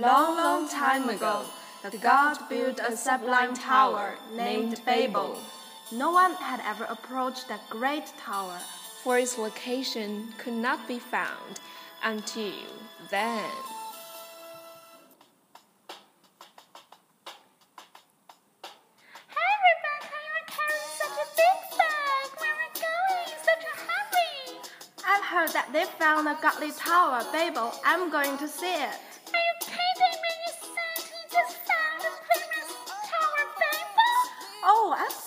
Long, long time ago, the god built a sublime tower named Babel. No one had ever approached that great tower, for its location could not be found until then. Hey Rebecca, you're carrying such a big bag. Where are going? Such a hurry. I've heard that they found a godly tower, Babel. I'm going to see it.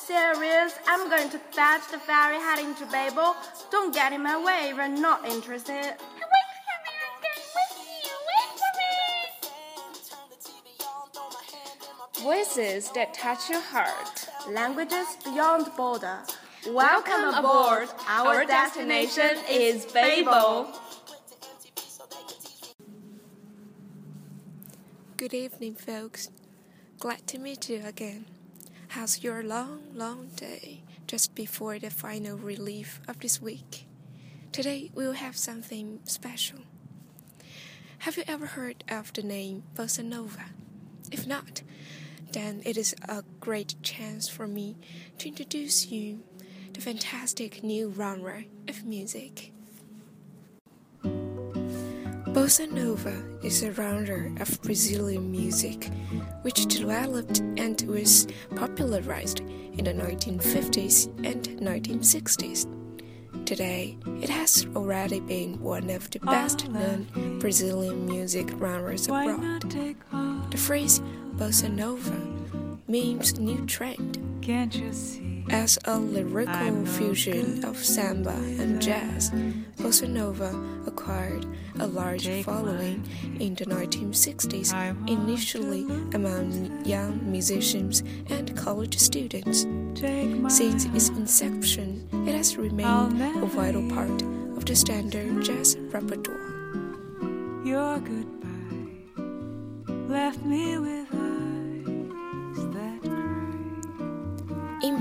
Serious. I'm going to fetch the ferry heading to Babel. Don't get in my way if you're not interested. Wait for me, I'm going. Wait for me. Voices that touch your heart. Languages beyond border. Welcome aboard. Our destination is Babel. Good evening, folks. Glad to meet you again. How's your long, long day just before the final relief of this week? Today we'll have something special. Have you ever heard of the name Bossa Nova? If not, then it is a great chance for me to introduce you the fantastic new genre of music. Bossa Nova is a genre of Brazilian music which developed and was popularized in the 1950s and 1960s. Today, it has already been one of the best known Brazilian music genres abroad. The phrase Bossa Nova means new trend. Can't you see? As a lyrical fusion of samba and jazz, bossa nova acquired a large following in the 1960s, initially among young musicians and college students. Since its inception, it has remained a vital part of the standard jazz repertoire. Your goodbye left me with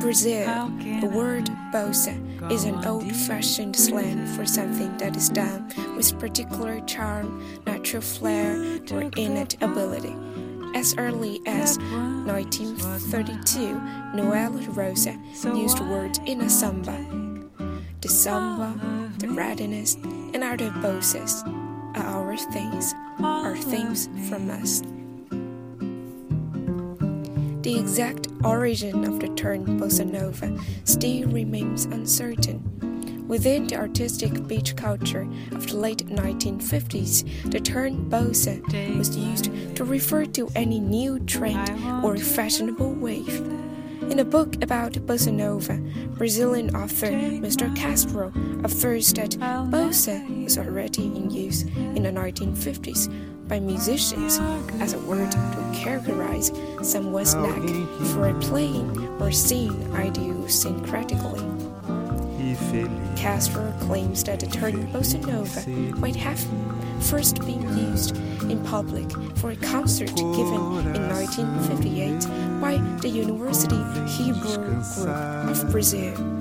Brazil, the word bossa is an old fashioned slang for something that is done with particular charm, natural flair, or innate ability. As early as 1932, Noel Rosa used the word in a samba. The samba, the readiness, and other bossas are our things, are things from us. The exact origin of the term bossa nova still remains uncertain. Within the artistic beach culture of the late 1950s, the term bossa was used to refer to any new trend or fashionable wave. In a book about bossa nova, Brazilian author Mr. Castro affirms that bossa was already in use in the 1950s by musicians as a word characterize someone's knack for a playing or singing idiosyncratically. Castro claims that the term bossa nova might have first been used in public for a concert given in 1958 by the University Hebrew Group of Brazil.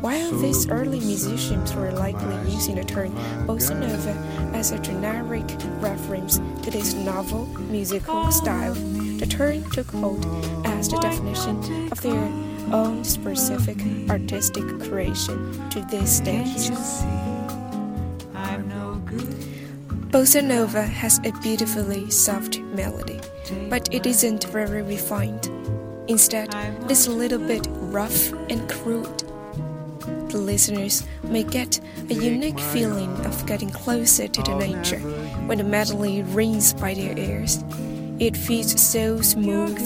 While these early musicians were likely using the term bossa nova as a generic reference to this novel musical style, the term took hold as the definition of their own specific artistic creation to this day. Bossa Nova has a beautifully soft melody, but it isn't very refined. Instead, it is a little bit rough and crude. The listeners may get a unique feeling of getting closer to the nature when the melody rings by their ears. It feels so smooth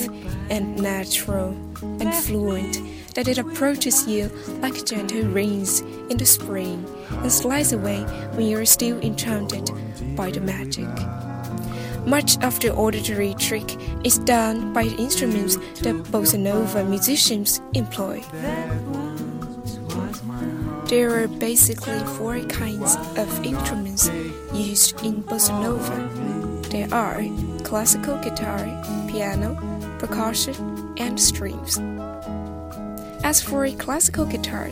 and natural and fluent that it approaches you like gentle rains in the spring and slides away when you're still enchanted by the magic. Much of the auditory trick is done by the instruments that bossa nova musicians employ. There are basically four kinds of instruments used in bossa nova. There are classical guitar, piano, percussion, and strings. As for a classical guitar,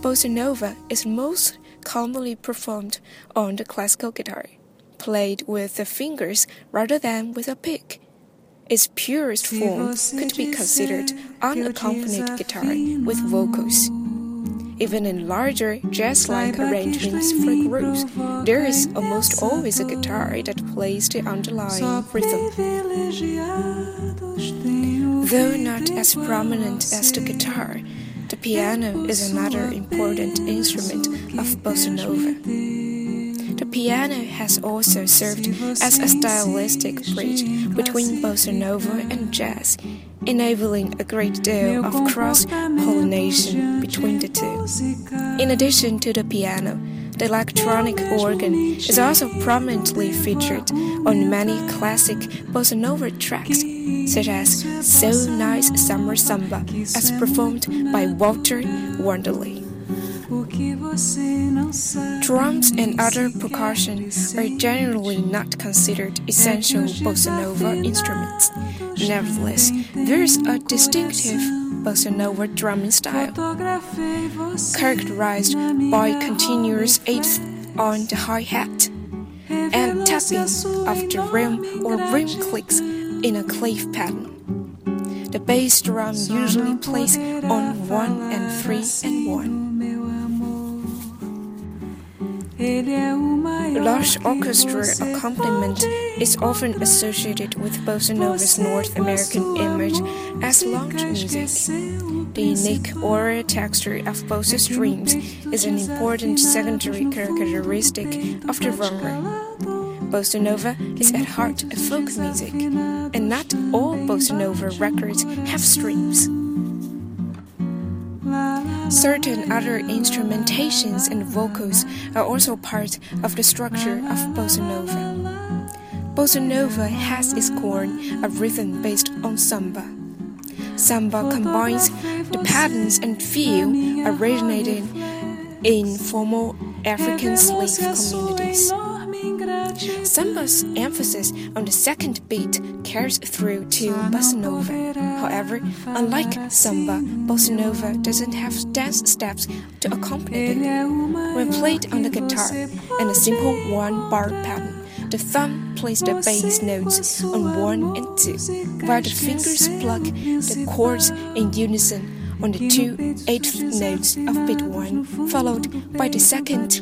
bossa nova is most commonly performed on the classical guitar. played with the fingers rather than with a pick. Its purest form could be considered unaccompanied guitar with vocals. Even in larger jazz-like arrangements for groups, there is almost always a guitar that plays the underlying rhythm. Though not as prominent as the guitar, the piano is another important instrument of bossa nova. The piano has also served as a stylistic bridge between bossa nova and jazz, enabling a great deal of cross pollination between the two. In addition to the piano, the electronic organ is also prominently featured on many classic bossa nova tracks, such as So Nice Summer Samba, as performed by Walter Wanderley. Drums and other percussion are generally not considered essential bossa nova instruments. Nevertheless, there is a distinctive bossa nova drumming style, characterized by continuous eighth on the hi-hat and tapping of the rim or rim clicks in a clave pattern. The bass drum usually plays on 1 and 3 and 1. Lush orchestra accompaniment is often associated with bossa nova's North American image as lounge music. The unique aural texture of bossa streams is an important secondary characteristic of the genre. Bossa Nova is at heart a folk music, and not all Bossa Nova records have streams. Certain other instrumentations and vocals are also part of the structure of bossa nova. Bossa nova has its core a rhythm based on samba. Samba combines the patterns and feel originated in former African slave communities. Samba's emphasis on the second beat carries through to bossa nova. However, unlike samba, bossa nova doesn't have dance steps to accompany it. When played on the guitar in a simple one-bar pattern, the thumb plays the bass notes on one and two, while the fingers pluck the chords in unison on the two eighth notes of beat 1, followed by the second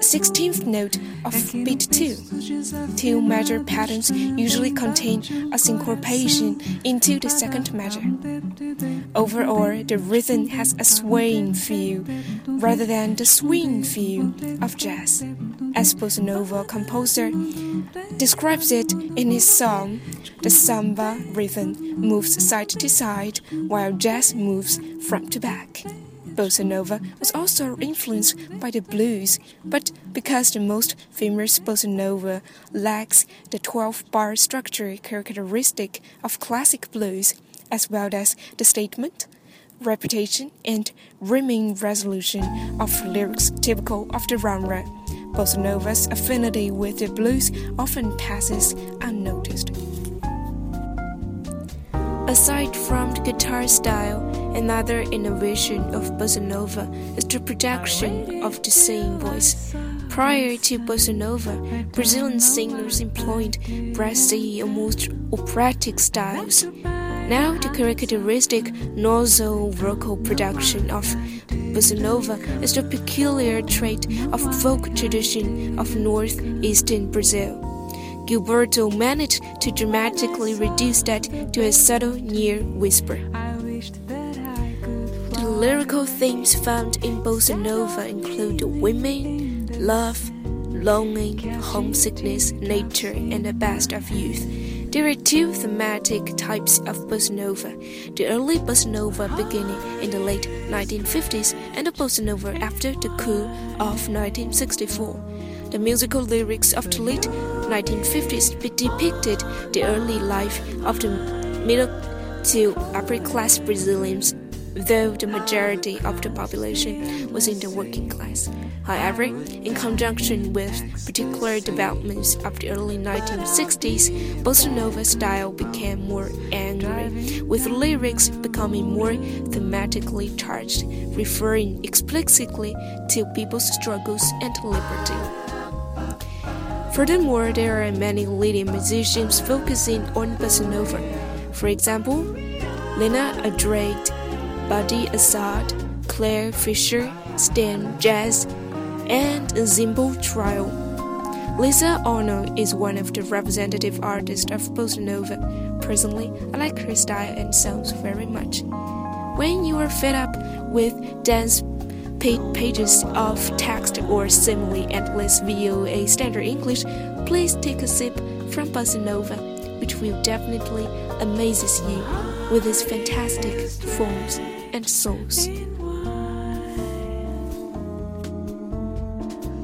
sixteenth note of beat 2. Two measure patterns usually contain a syncopation into the second measure. Overall, the rhythm has a swaying feel rather than the swing feel of jazz. As bossa nova composer describes it in his song, the samba rhythm moves side to side while jazz moves front to back. Bossa Nova was also influenced by the blues, but because the most famous Bossa Nova lacks the 12 bar structure characteristic of classic blues, as well as the statement, repetition, and rhyming resolution of lyrics typical of the genre, Bossa Nova's affinity with the blues often passes unnoticed. Aside from the guitar style, another innovation of bossa nova is the production of the singing voice. Prior to bossa nova, Brazilian singers employed brassy, almost operatic styles. Now, the characteristic nasal vocal production of bossa nova is the peculiar trait of folk tradition of northeastern Brazil. Gilberto managed to dramatically reduce that to a subtle near whisper. The lyrical themes found in bossa nova include women, love, longing, homesickness, nature, and the best of youth. There are two thematic types of bossa nova the early bossa nova beginning in the late 1950s and the bossa nova after the coup of 1964. The musical lyrics of the late 1950s depicted the early life of the middle to upper class Brazilians, though the majority of the population was in the working class. However, in conjunction with particular developments of the early 1960s, bossa nova style became more angry, with lyrics becoming more thematically charged, referring explicitly to people's struggles and liberty. Furthermore, there are many leading musicians focusing on bossa nova. For example, Leny Andrade, Badi Assad, Clare Fischer, Stan Getz, and Zimbo Trio. Lisa Ono is one of the representative artists of bossa. Personally, I like her style and sounds very much. When you are fed up with dense pages of text or simile endless VOA standard English, please take a sip from Bossa which will definitely amazes you with its fantastic forms and souls.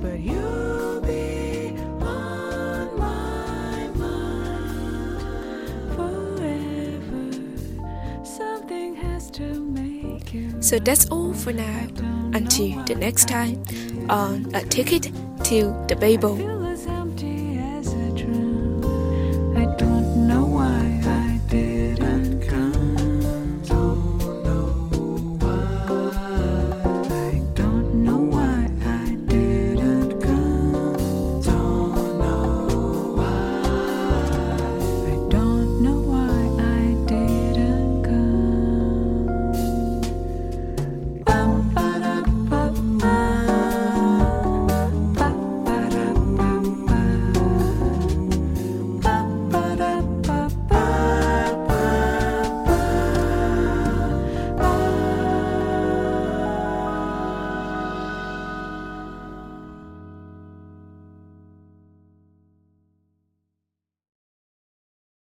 But you'll be on my mind forever. Something has to make you. So that's all for now. Until the next time on A Ticket to the Babel.